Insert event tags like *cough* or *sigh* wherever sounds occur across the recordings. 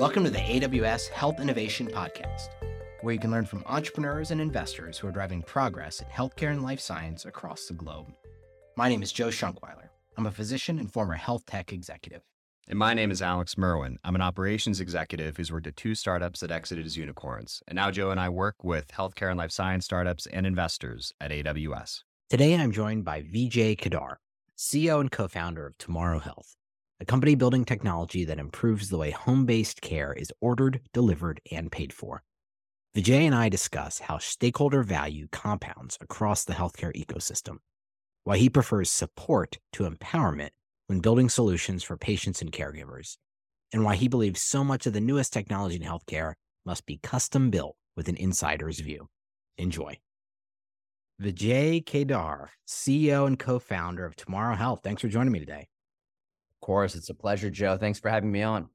Welcome to the AWS Health Innovation Podcast, where you can learn from entrepreneurs and investors who are driving progress in healthcare and life science across the globe. My name is Joe Shonkwiler. I'm a physician and former health tech executive. And my name is Alex Merwin. I'm an operations executive who's worked at two startups that exited as unicorns. And now Joe and I work with healthcare and life science startups and investors at AWS. Today, I'm joined by Vijay Kedar, CEO and co founder of Tomorrow Health, a company building technology that improves the way home based care is ordered, delivered, and paid for. Vijay and I discuss how stakeholder value compounds across the healthcare ecosystem, why he prefers support to empowerment when building solutions for patients and caregivers, and why he believes so much of the newest technology in healthcare must be custom built with an insider's view. Enjoy. Vijay Kedar, CEO and co founder of Tomorrow Health. Thanks for joining me today. Course, it's a pleasure, Joe. Thanks for having me on.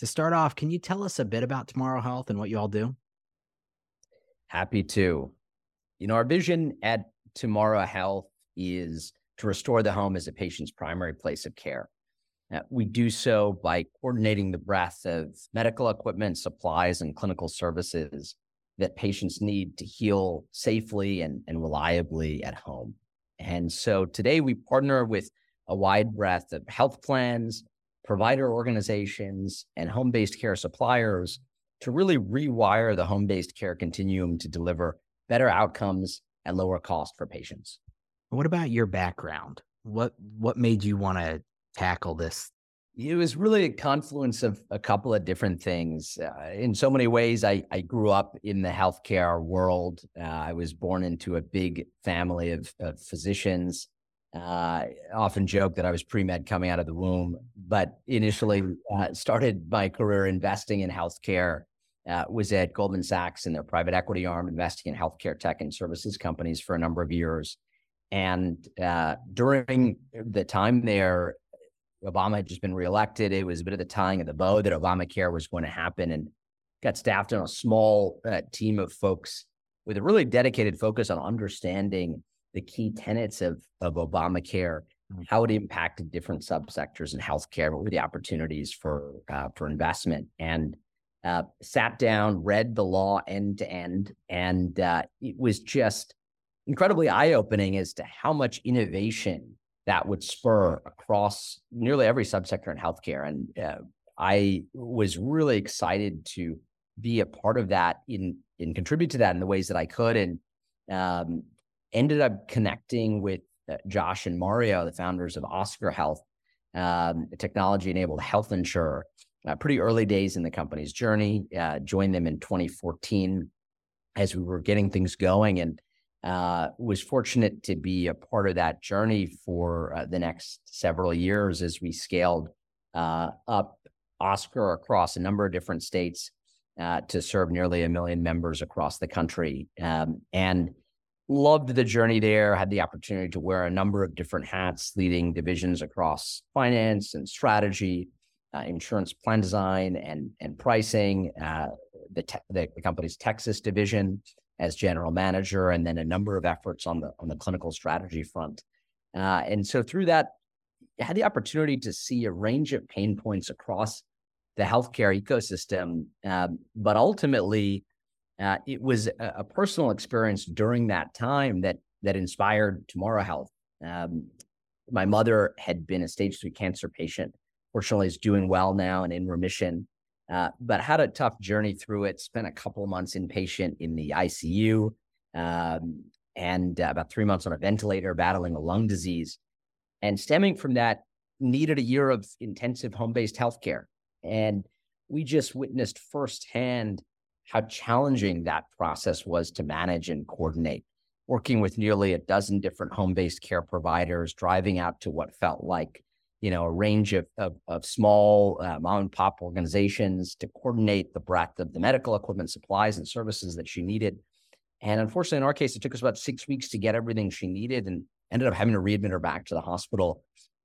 To start off, can you tell us a bit about Tomorrow Health and what you all do? Happy to. You know, our vision at Tomorrow Health is to restore the home as a patient's primary place of care. Uh, we do so by coordinating the breadth of medical equipment, supplies, and clinical services that patients need to heal safely and, and reliably at home. And so today we partner with a wide breadth of health plans, provider organizations, and home based care suppliers to really rewire the home based care continuum to deliver better outcomes and lower cost for patients. What about your background? What what made you want to tackle this it was really a confluence of a couple of different things. Uh, in so many ways, I, I grew up in the healthcare world. Uh, I was born into a big family of, of physicians. Uh, I often joke that I was pre med coming out of the womb, but initially uh, started my career investing in healthcare. Uh, was at Goldman Sachs in their private equity arm, investing in healthcare tech and services companies for a number of years. And uh, during the time there, Obama had just been reelected. It was a bit of the tying of the bow that Obamacare was going to happen and got staffed on a small uh, team of folks with a really dedicated focus on understanding the key tenets of, of Obamacare, mm-hmm. how it impacted different subsectors in healthcare, what were the opportunities for, uh, for investment. And uh, sat down, read the law end to end, and uh, it was just incredibly eye opening as to how much innovation that would spur across nearly every subsector in healthcare. And uh, I was really excited to be a part of that in and contribute to that in the ways that I could, and um, ended up connecting with uh, Josh and Mario, the founders of Oscar Health, um, a technology-enabled health insurer. Uh, pretty early days in the company's journey. Uh, joined them in 2014 as we were getting things going, and uh, was fortunate to be a part of that journey for uh, the next several years as we scaled uh, up Oscar across a number of different states to serve nearly a million members across the country. Um, and loved the journey there, had the opportunity to wear a number of different hats, leading divisions across finance and strategy, uh, insurance plan design and, and pricing, uh, the, te- the, the company's Texas division as general manager, and then a number of efforts on the on the clinical strategy front. Uh, and so through that, I had the opportunity to see a range of pain points across the healthcare ecosystem. Um, but ultimately, uh, it was a, a, personal experience during that time that that inspired Tomorrow Health. Um, my mother had been a stage three cancer patient. Fortunately, is doing well now and in remission. Uh, but had a tough journey through it. Spent a couple of months inpatient in the ICU, um, and uh, about three months on a ventilator, battling a lung disease. And stemming from that, needed a year of intensive home-based healthcare. And we just witnessed firsthand how challenging that process was to manage and coordinate. Working with nearly a dozen different home-based care providers, driving out to what felt like you know, a range of, of, of small uh, mom and pop organizations to coordinate the breadth of the medical equipment, supplies, and services that she needed. And unfortunately, in our case, it took us about six weeks to get everything she needed and ended up having to readmit her back to the hospital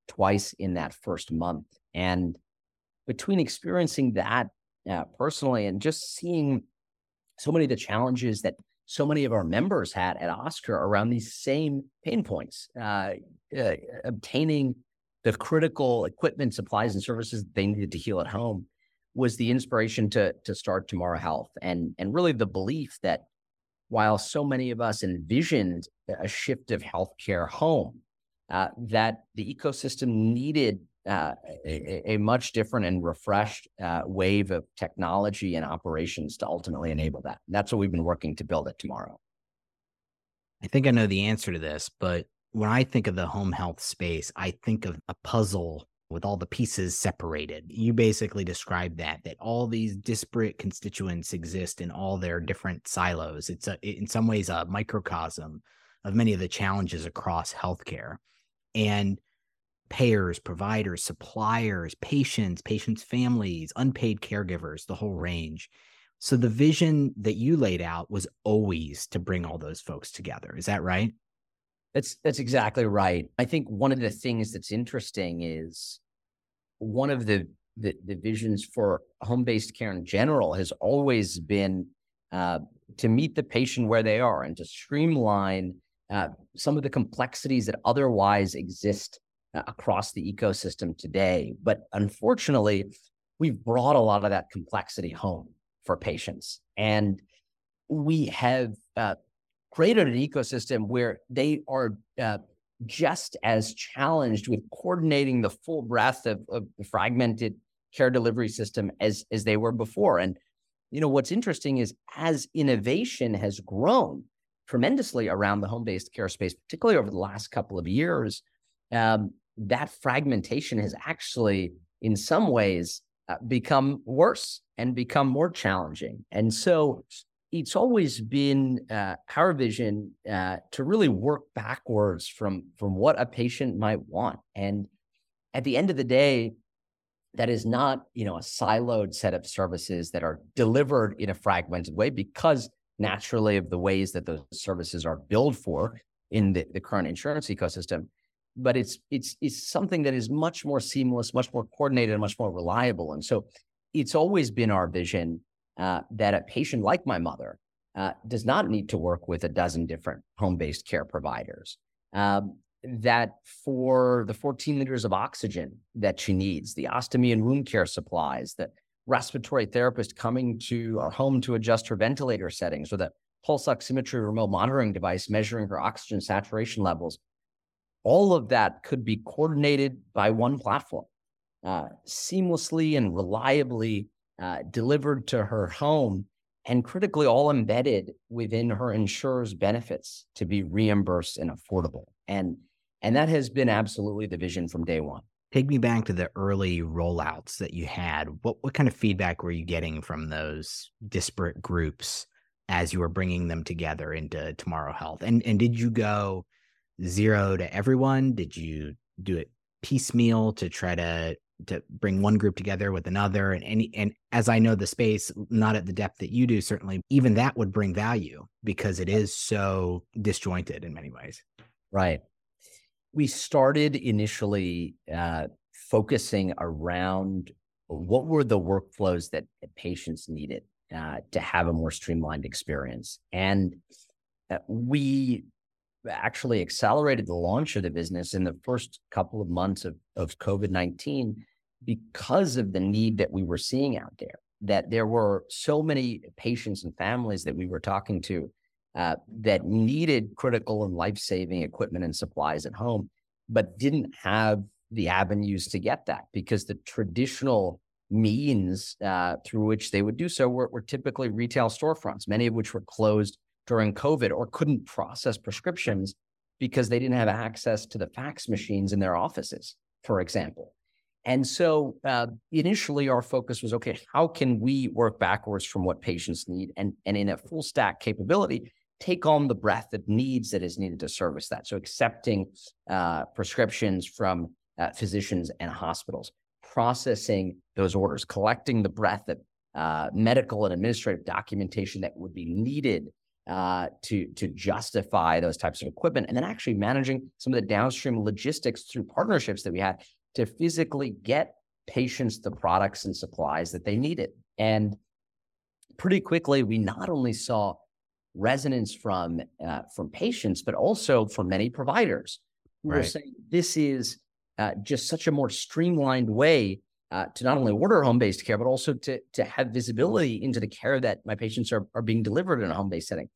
twice in that first month. And between experiencing that uh, personally and just seeing so many of the challenges that so many of our members had at Oscar around these same pain points, uh, uh, obtaining the critical equipment, supplies, and services they needed to heal at home. was the inspiration to to start Tomorrow Health, and and really the belief that while so many of us envisioned a shift of healthcare home, uh, that the ecosystem needed uh, a, a, much different and refreshed uh, wave of technology and operations to ultimately enable that. And that's what we've been working to build at tomorrow. I think I know the answer to this, but when I think of the home health space, I think of a puzzle with all the pieces separated. You basically described that that all these disparate constituents exist in all their different silos. It's a, in some ways a microcosm of many of the challenges across healthcare. And payers, providers, suppliers, patients, patients' families, unpaid caregivers, the whole range. So the vision that you laid out was always to bring all those folks together. Is that right? That's that's exactly right. I think one of the things that's interesting is one of the the, the visions for home-based care in general has always been uh, to meet the patient where they are and to streamline uh, some of the complexities that otherwise exist across the ecosystem today. But unfortunately, we've brought a lot of that complexity home for patients. And we have uh, created an ecosystem where they are uh, just as challenged with coordinating the full breadth of, of the fragmented care delivery system as, as they were before. And you know what's interesting is as innovation has grown tremendously around the home-based care space, particularly over the last couple of years, um, that fragmentation has actually, in some ways, uh, become worse and become more challenging. And so it's always been uh, our vision uh, to really work backwards from, from what a patient might want. And at the end of the day, that is not you know a siloed set of services that are delivered in a fragmented way because naturally of the ways that those services are billed for in the, the current insurance ecosystem but it's it's it's something that is much more seamless, much more coordinated, and much more reliable. And so, it's always been our vision uh, that a patient like my mother uh, does not need to work with a dozen different home-based care providers. Um, that for the 14 liters of oxygen that she needs, the ostomy and wound care supplies, the respiratory therapist coming to our home to adjust her ventilator settings, or the pulse oximetry remote monitoring device measuring her oxygen saturation levels all of that could be coordinated by one platform, uh, seamlessly and reliably uh, delivered to her home, and critically all embedded within her insurer's benefits to be reimbursed and affordable. And and that has been absolutely the vision from day one. Take me back to the early rollouts that you had. What what kind of feedback were you getting from those disparate groups as you were bringing them together into Tomorrow Health? And and did you go zero to everyone? Did you do it piecemeal to try to to bring one group together with another? And any and as i know the space not at the depth that you do certainly even that would bring value because it is so disjointed in many ways. Right. We started initially uh, focusing around what were the workflows that, patients needed uh, to have a more streamlined experience. And uh, we actually accelerated the launch of the business in the first couple of months of, of COVID 19 because of the need that we were seeing out there. That there were so many patients and families that we were talking to uh, that needed critical and life saving equipment and supplies at home, but didn't have the avenues to get that because the traditional means uh, through which they would do so were, were typically retail storefronts, many of which were closed during COVID or couldn't process prescriptions because they didn't have access to the fax machines in their offices, for example. And so uh, initially, our focus was okay, how can we work backwards from what patients need and, and in a full stack capability, take on the breadth of needs that is needed to service that? So, accepting uh, prescriptions from uh, physicians and hospitals, processing those orders, collecting the breadth of uh, medical and administrative documentation that would be needed uh, to to justify those types of equipment, and then actually managing some of the downstream logistics through partnerships that we had to physically get patients the products and supplies that they needed. And pretty quickly, we not only saw resonance from uh, from patients, but also from many providers who right. were saying this is uh, just such a more streamlined way uh, to not only order home-based care, but also to, to have visibility into the care that my patients are, are being delivered in a home-based setting.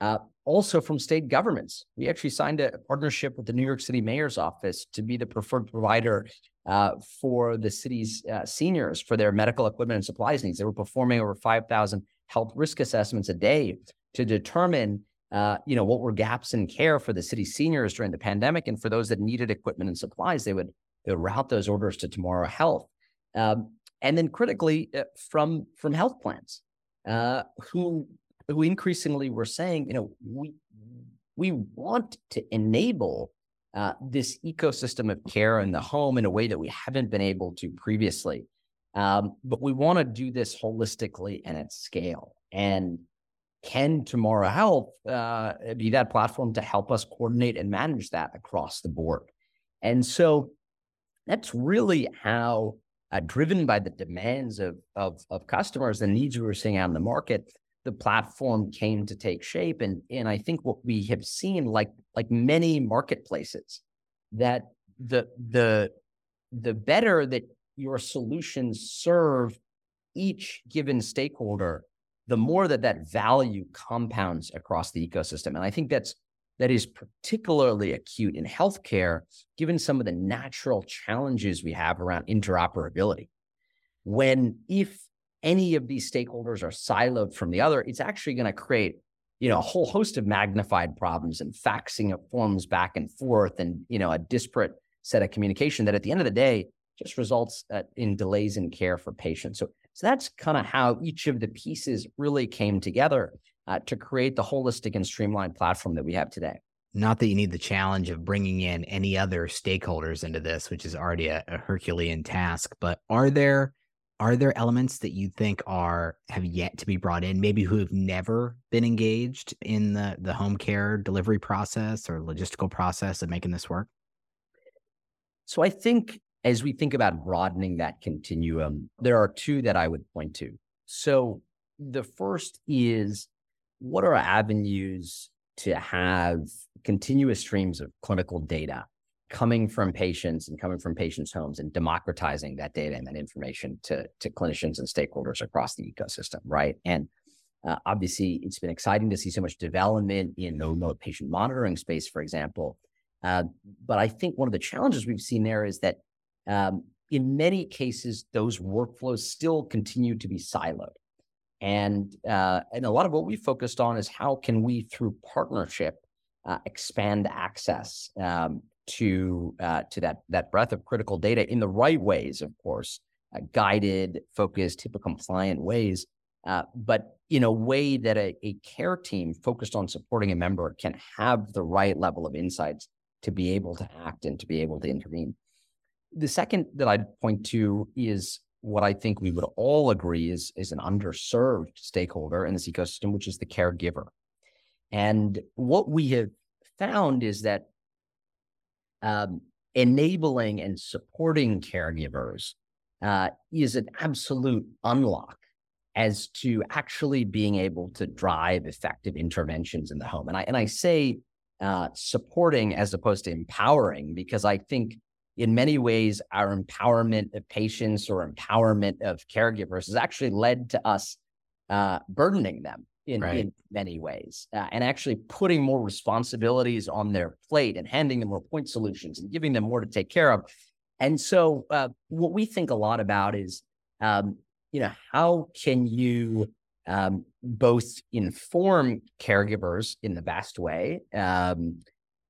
Uh, also from state governments. We actually signed a partnership with the New York City Mayor's Office to be the preferred provider uh, for the city's uh, seniors for their medical equipment and supplies needs. They were performing over 5,000 health risk assessments a day to determine uh, you know, what were gaps in care for the city's seniors during the pandemic, and for those that needed equipment and supplies, they would, they would route those orders to Tomorrow Health. Um, and then critically uh, from from health plans uh, who who increasingly were saying, you know, we we want to enable uh, this ecosystem of care in the home in a way that we haven't been able to previously, um, but we want to do this holistically and at scale. And can Tomorrow Health uh, be that platform to help us coordinate and manage that across the board? And so that's really how uh, driven by the demands of, of, of customers, the needs we were seeing out in the market, the platform came to take shape. And, and I think what we have seen, like, like many marketplaces, that the, the, the better that your solutions serve each given stakeholder, the more that that value compounds across the ecosystem. And I think that's that is particularly acute in healthcare, given some of the natural challenges we have around interoperability. When if any of these stakeholders are siloed from the other, it's actually going to create you know a whole host of magnified problems and faxing of forms back and forth and you know a disparate set of communication that at the end of the day just results uh, in delays in care for patients so so that's kind of how each of the pieces really came together uh, to create the holistic and streamlined platform that we have today. Not that you need the challenge of bringing in any other stakeholders into this, which is already a, a Herculean task, but are there are there elements that you think are have yet to be brought in maybe who have never been engaged in the the home care delivery process or logistical process of making this work so i think as we think about broadening that continuum there are two that i would point to so the first is what are avenues to have continuous streams of clinical data coming from patients and coming from patients' homes and democratizing that data and that information to, to clinicians and stakeholders across the ecosystem, right? And uh, obviously, it's been exciting to see so much development in the remote patient monitoring space, for example. Uh, but I think one of the challenges we've seen there is that um, in many cases, those workflows still continue to be siloed. And uh, and a lot of what we focused on is how can we, through partnership, uh, expand access um, to uh, to that that breadth of critical data in the right ways, of course, uh, guided, focused, HIPAA compliant ways, uh, but in a way that a, a care team focused on supporting a member can have the right level of insights to be able to act and to be able to intervene. The second that I'd point to is what I think we would all agree is, is an underserved stakeholder in this ecosystem, which is the caregiver. And what we have found is that um, enabling and supporting caregivers uh, is an absolute unlock as to actually being able to drive effective interventions in the home. And I and I say uh, supporting as opposed to empowering because I think in many ways, our empowerment of patients or empowerment of caregivers has actually led to us uh, burdening them in, right. in many ways uh, and actually putting more responsibilities on their plate and handing them more point solutions and giving them more to take care of. And so, uh, what we think a lot about is, um, you know, how can you um, both inform caregivers in the best way um,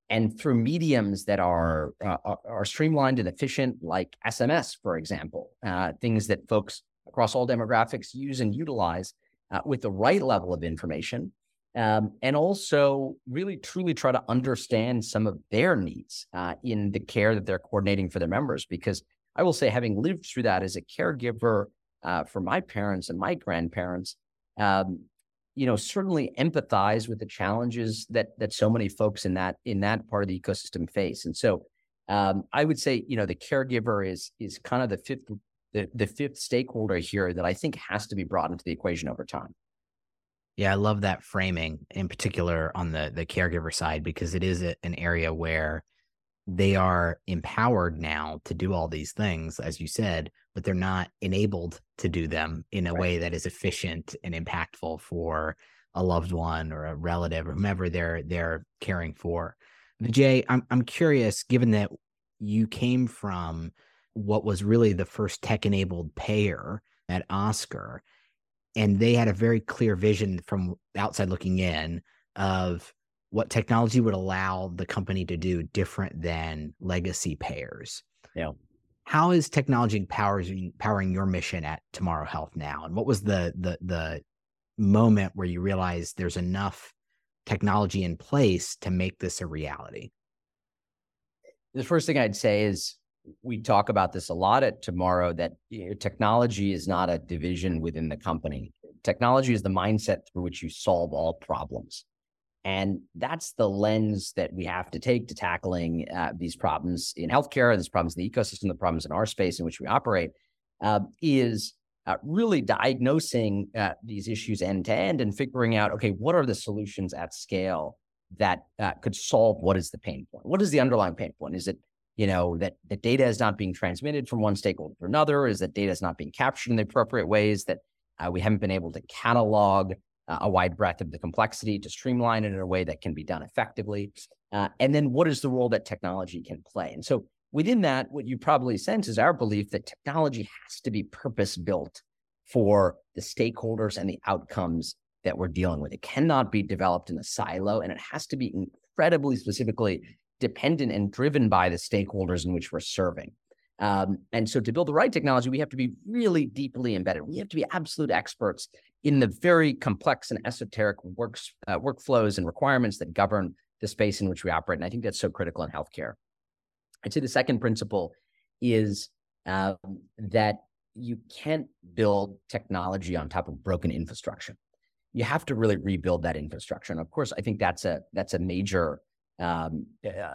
and through mediums that are, uh, are streamlined and efficient, like SMS, for example, uh, things that folks across all demographics use and utilize uh, with the right level of information, um, and also really truly try to understand some of their needs uh, in the care that they're coordinating for their members. Because I will say, having lived through that as a caregiver uh, for my parents and my grandparents, um, you know certainly empathize with the challenges that that so many folks in that in that part of the ecosystem face. And so um, i would say you know the caregiver is is kind of the fifth the, the fifth stakeholder here that i think has to be brought into the equation over time. Yeah i love that framing in particular on the the caregiver side because it is a, an area where they are empowered now to do all these things, as you said, but they're not enabled to do them in a right. way that is efficient and impactful for a loved one or a relative or whomever they're they're caring for. Jay, I'm I'm curious, given that you came from what was really the first tech-enabled payer at Oscar, and they had a very clear vision from outside looking in of what technology would allow the company to do different than legacy payers. Yeah. How is technology powering powering your mission at Tomorrow Health now? And what was the the the moment where you realized there's enough technology in place to make this a reality? The first thing I'd say is we talk about this a lot at Tomorrow that you know, technology is not a division within the company. Technology is the mindset through which you solve all problems. And that's the lens that we have to take to tackling uh, these problems in healthcare, these problems in the ecosystem, the problems in our space in which we operate, uh, is uh, really diagnosing uh, these issues end to end and figuring out, okay, what are the solutions at scale that uh, could solve what is the pain point? What is the underlying pain point? Is it you know that the data is not being transmitted from one stakeholder to another? Is that data is not being captured in the appropriate ways? That uh, we haven't been able to catalog a wide breadth of the complexity to streamline it in a way that can be done effectively. Uh, and then what is the role that technology can play? And so within that, what you probably sense is our belief that technology has to be purpose built for the stakeholders and the outcomes that we're dealing with. It cannot be developed in a silo and it has to be incredibly specifically dependent and driven by the stakeholders in which we're serving. Um, and so to build the right technology, we have to be really deeply embedded. We have to be absolute experts in the very complex and esoteric works uh, workflows and requirements that govern the space in which we operate. And I think that's so critical in healthcare. I'd say the second principle is um, that you can't build technology on top of broken infrastructure. You have to really rebuild that infrastructure. And of course, I think that's a that's a major um,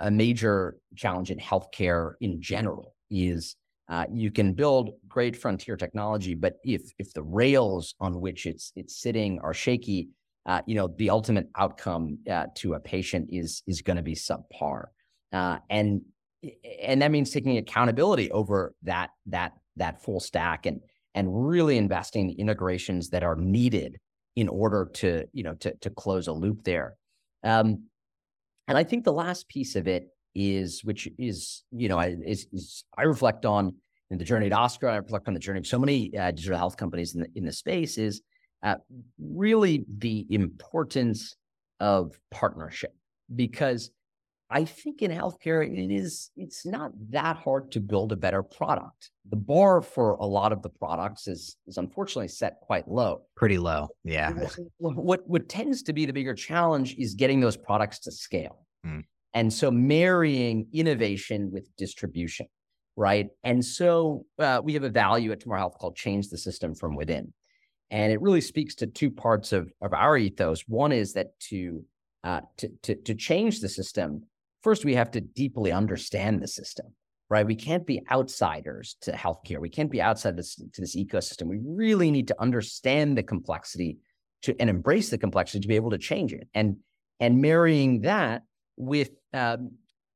a major challenge in healthcare in general is uh, you can build great frontier technology, but if if the rails on which it's it's sitting are shaky, uh, you know the ultimate outcome uh, to a patient is is going to be subpar, uh, and and that means taking accountability over that that that full stack and and really investing the integrations that are needed in order to you know to to close a loop there. Um, and I think the last piece of it is, which is, you know, is, is I reflect on in the journey at Oscar, I reflect on the journey of so many uh, digital health companies in the, in the space is uh, really the importance of partnership because I think in healthcare, it is, it's not that hard to build a better product. The bar for a lot of the products is, is unfortunately set quite low. Pretty low. Yeah. What, *laughs* what, what tends to be the bigger challenge is getting those products to scale. Mm. And so marrying innovation with distribution, right? And so uh, we have a value at Tomorrow Health called change the system from within. And it really speaks to two parts of, of our ethos. One is that to, uh, to, to, to change the system, first we have to deeply understand the system, right? We can't be outsiders to healthcare. We can't be outside this, to this ecosystem. We really need to understand the complexity to and embrace the complexity to be able to change it. And and marrying that with um,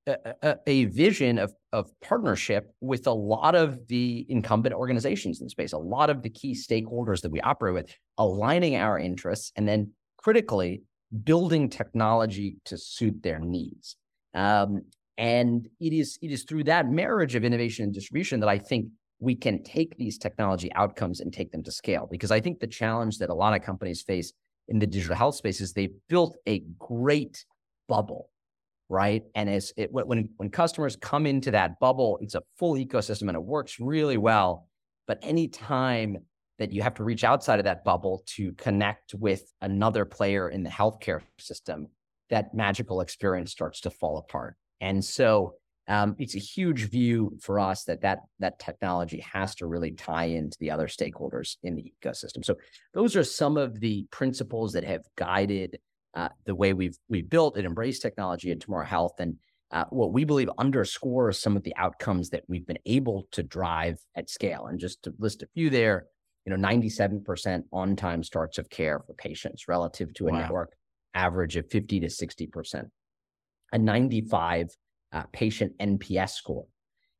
a, a, vision of, of partnership with a lot of the incumbent organizations in the space, a lot of the key stakeholders that we operate with, aligning our interests, and then critically building technology to suit their needs. Um, and it is it is through that marriage of innovation and distribution that I think we can take these technology outcomes and take them to scale. Because I think the challenge that a lot of companies face in the digital health space is they've built a great bubble right? And as it, when when customers come into that bubble, it's a full ecosystem and it works really well. But any time that you have to reach outside of that bubble to connect with another player in the healthcare system, that magical experience starts to fall apart. And so um, it's a huge view for us that, that that technology has to really tie into the other stakeholders in the ecosystem. So those are some of the principles that have guided uh, the way we've we built and embraced technology at Tomorrow Health, and uh, what we believe underscores some of the outcomes that we've been able to drive at scale. And just to list a few there, you know, 97% on-time starts of care for patients relative to a wow. network average of 50 to 60%. A 95 uh, patient NPS score.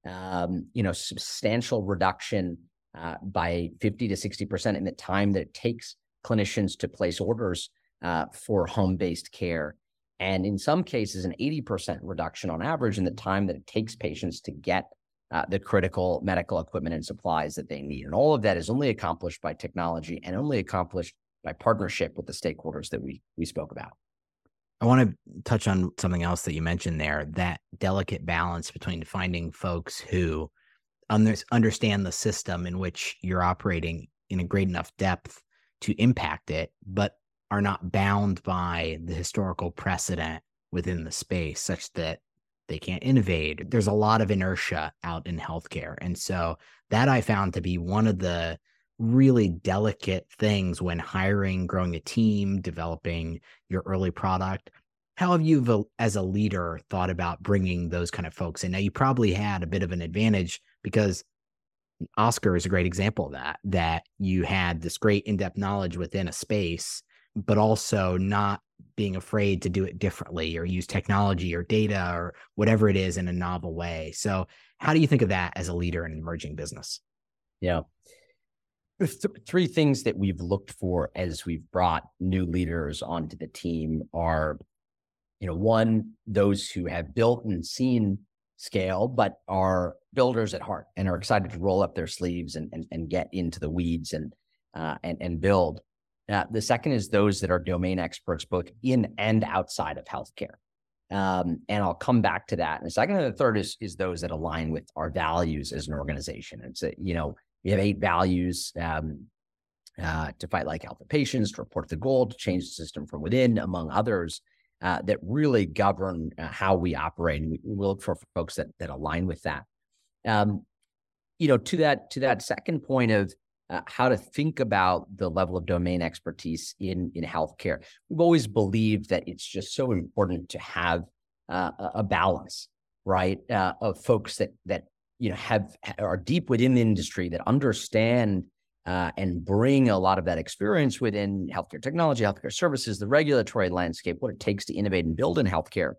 Um, you know, substantial reduction uh, by 50 to 60% in the time that it takes clinicians to place orders uh, for home based care. And in some cases, an 80% reduction on average in the time that it takes patients to get uh, the critical medical equipment and supplies that they need. And all of that is only accomplished by technology and only accomplished by partnership with the stakeholders that we, we spoke about. I want to touch on something else that you mentioned there that delicate balance between finding folks who under, understand the system in which you're operating in a great enough depth to impact it, but are not bound by the historical precedent within the space such that they can't innovate. There's a lot of inertia out in healthcare. And so that I found to be one of the really delicate things when hiring, growing a team, developing your early product. How have you, as a leader, thought about bringing those kind of folks in? Now, you probably had a bit of an advantage because Oscar is a great example of that, that you had this great in depth knowledge within a space, but also not being afraid to do it differently or use technology or data or whatever it is in a novel way. So, how do you think of that as a leader in an emerging business? Yeah. Th- three things that we've looked for as we've brought new leaders onto the team are, you know, one, those who have built and seen scale, but are builders at heart and are excited to roll up their sleeves and and, and get into the weeds and uh, and and build. Uh, the second is those that are domain experts both in and outside of healthcare. Um, and I'll come back to that. And the second and the third is is those that align with our values as an organization. It's a, you know we have eight values um, uh, to fight like health of patients, to report the goal, to change the system from within, among others uh, that really govern uh, how we operate. And we, we, look for folks that that align with that. Um, you know, to that to that second point of uh, how to think about the level of domain expertise in in healthcare. We've always believed that it's just so important to have uh, a balance, right, uh, of folks that that you know have are deep within the industry that understand uh, and bring a lot of that experience within healthcare technology, healthcare services, the regulatory landscape, what it takes to innovate and build in healthcare,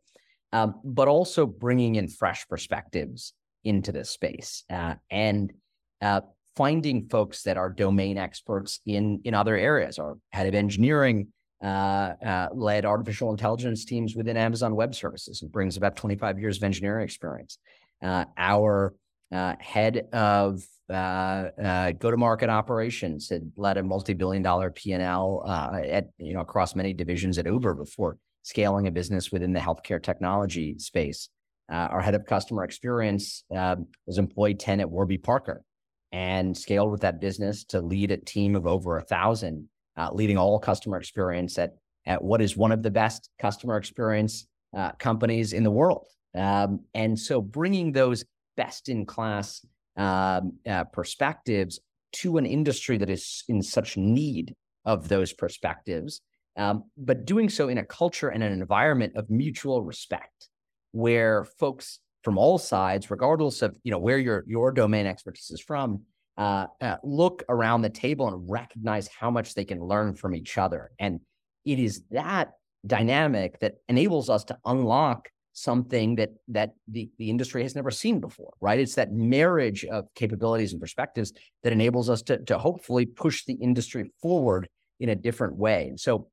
um, but also bringing in fresh perspectives into this space uh, and uh, finding folks that are domain experts in in other areas. Our head of engineering uh, uh, led artificial intelligence teams within Amazon Web Services and brings about 25 years of engineering experience. Uh, our head of uh, uh, go-to-market operations had led a multi-billion-dollar P&L uh, at you know across many divisions at Uber before scaling a business within the healthcare technology space. Uh, our head of customer experience um, was employed 10 at Warby Parker and scaled with that business to lead a team of over a thousand, uh, leading all customer experience at at what is one of the best customer experience uh, companies in the world. Um, and so, bringing those best-in-class um, uh, perspectives to an industry that is in such need of those perspectives, um, but doing so in a culture and an environment of mutual respect, where folks from all sides, regardless of you know where your your domain expertise is from, uh, uh, look around the table and recognize how much they can learn from each other. And it is that dynamic that enables us to unlock something that that the, the industry has never seen before, right? It's that marriage of capabilities and perspectives that enables us to, to hopefully push the industry forward in a different way. And so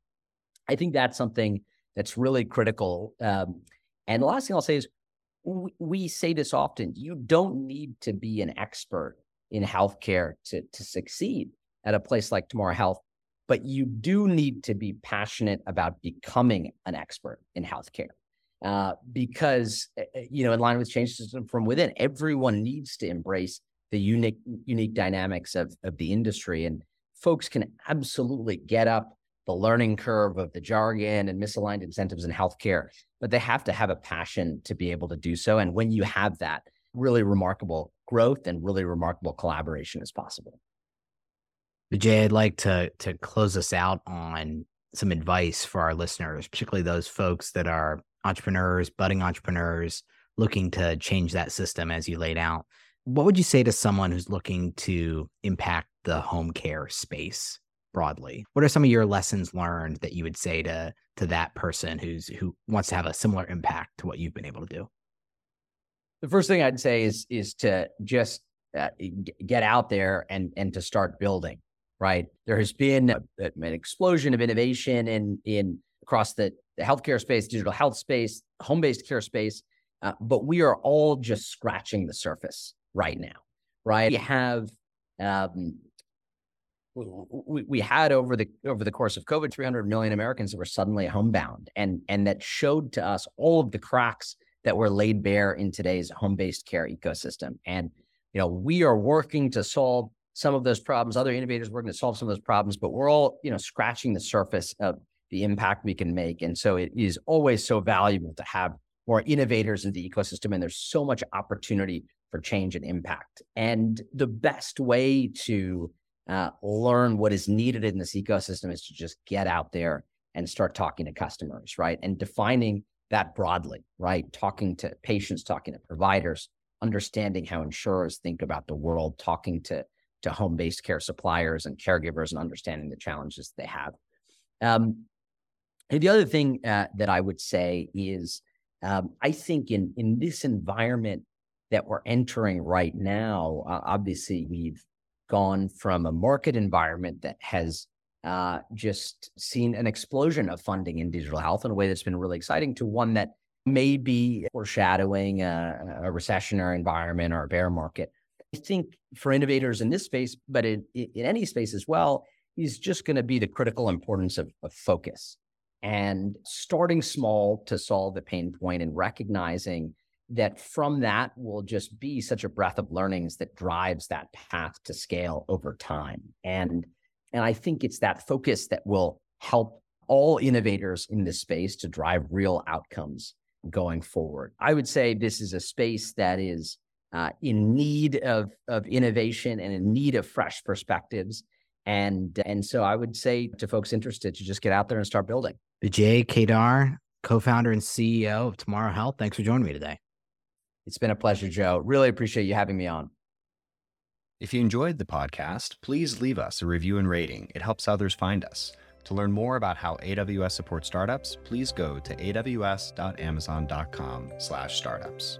I think that's something that's really critical. Um, and the last thing I'll say is we, say this often, you don't need to be an expert in healthcare to, to succeed at a place like Tomorrow Health, but you do need to be passionate about becoming an expert in healthcare uh, because eh, eh, you know, in line with change system from within, everyone needs to embrace the unique unique dynamics of of the industry, and folks can absolutely get up the learning curve of the jargon and misaligned incentives in healthcare, but they have to have a passion to be able to do so. And when you have that, really remarkable growth and really remarkable collaboration is possible. Jay, I'd like to to close us out on some advice for our listeners, particularly those folks that are entrepreneurs, budding entrepreneurs looking to change that system as you laid out. What would you say to someone who's looking to impact the home care space broadly? What are some of your lessons learned that you would say to to that person who's who wants to have a similar impact to what you've been able to do? the first thing I'd say is is to just uh, get out there and and to start building. Right, there has been a, an explosion of innovation in in across the, the healthcare space, digital health space, home based care space, uh, but we are all just scratching the surface right now. Right, we have. Um, we, we had over the over the course of COVID, 300 million Americans that were suddenly homebound, and and that showed to us all of the cracks that were laid bare in today's home-based care ecosystem. And you know, we are working to solve some of those problems. Other innovators working to solve some of those problems, but we're all you know scratching the surface of the impact we can make. And so it is always so valuable to have more innovators in the ecosystem, and there's so much opportunity for change and impact. And the best way to uh, learn what is needed in this ecosystem is to just get out there and start talking to customers, right? And defining that broadly, right? Talking to patients, talking to providers, understanding how insurers think about the world, talking to to home-based care suppliers and caregivers, and understanding the challenges they have. Um, and the other thing uh, that I would say is, um, I think in in this environment that we're entering right now, uh, obviously we've gone from a market environment that has uh, just seen an explosion of funding in digital health in a way that's been really exciting to one that may be foreshadowing a, a recessionary environment or a bear market. I think for innovators in this space, but in, in any space as well, is just going to be the critical importance of, of focus and starting small to solve the pain point and recognizing that from that will just be such a breath of learnings that drives that path to scale over time. And, and I think it's that focus that will help all innovators in this space to drive real outcomes going forward. I would say this is a space that is uh, in need of, of innovation and in need of fresh perspectives. And, and so I would say to folks interested to just get out there and start building. Vijay Kedar, co-founder and CEO of Tomorrow Health. Thanks for joining me today. It's been a pleasure, Joe. Really appreciate you having me on. If you enjoyed the podcast, please leave us a review and rating. It helps others find us. To learn more about how AWS supports startups, please go to aws.amazon.com/startups.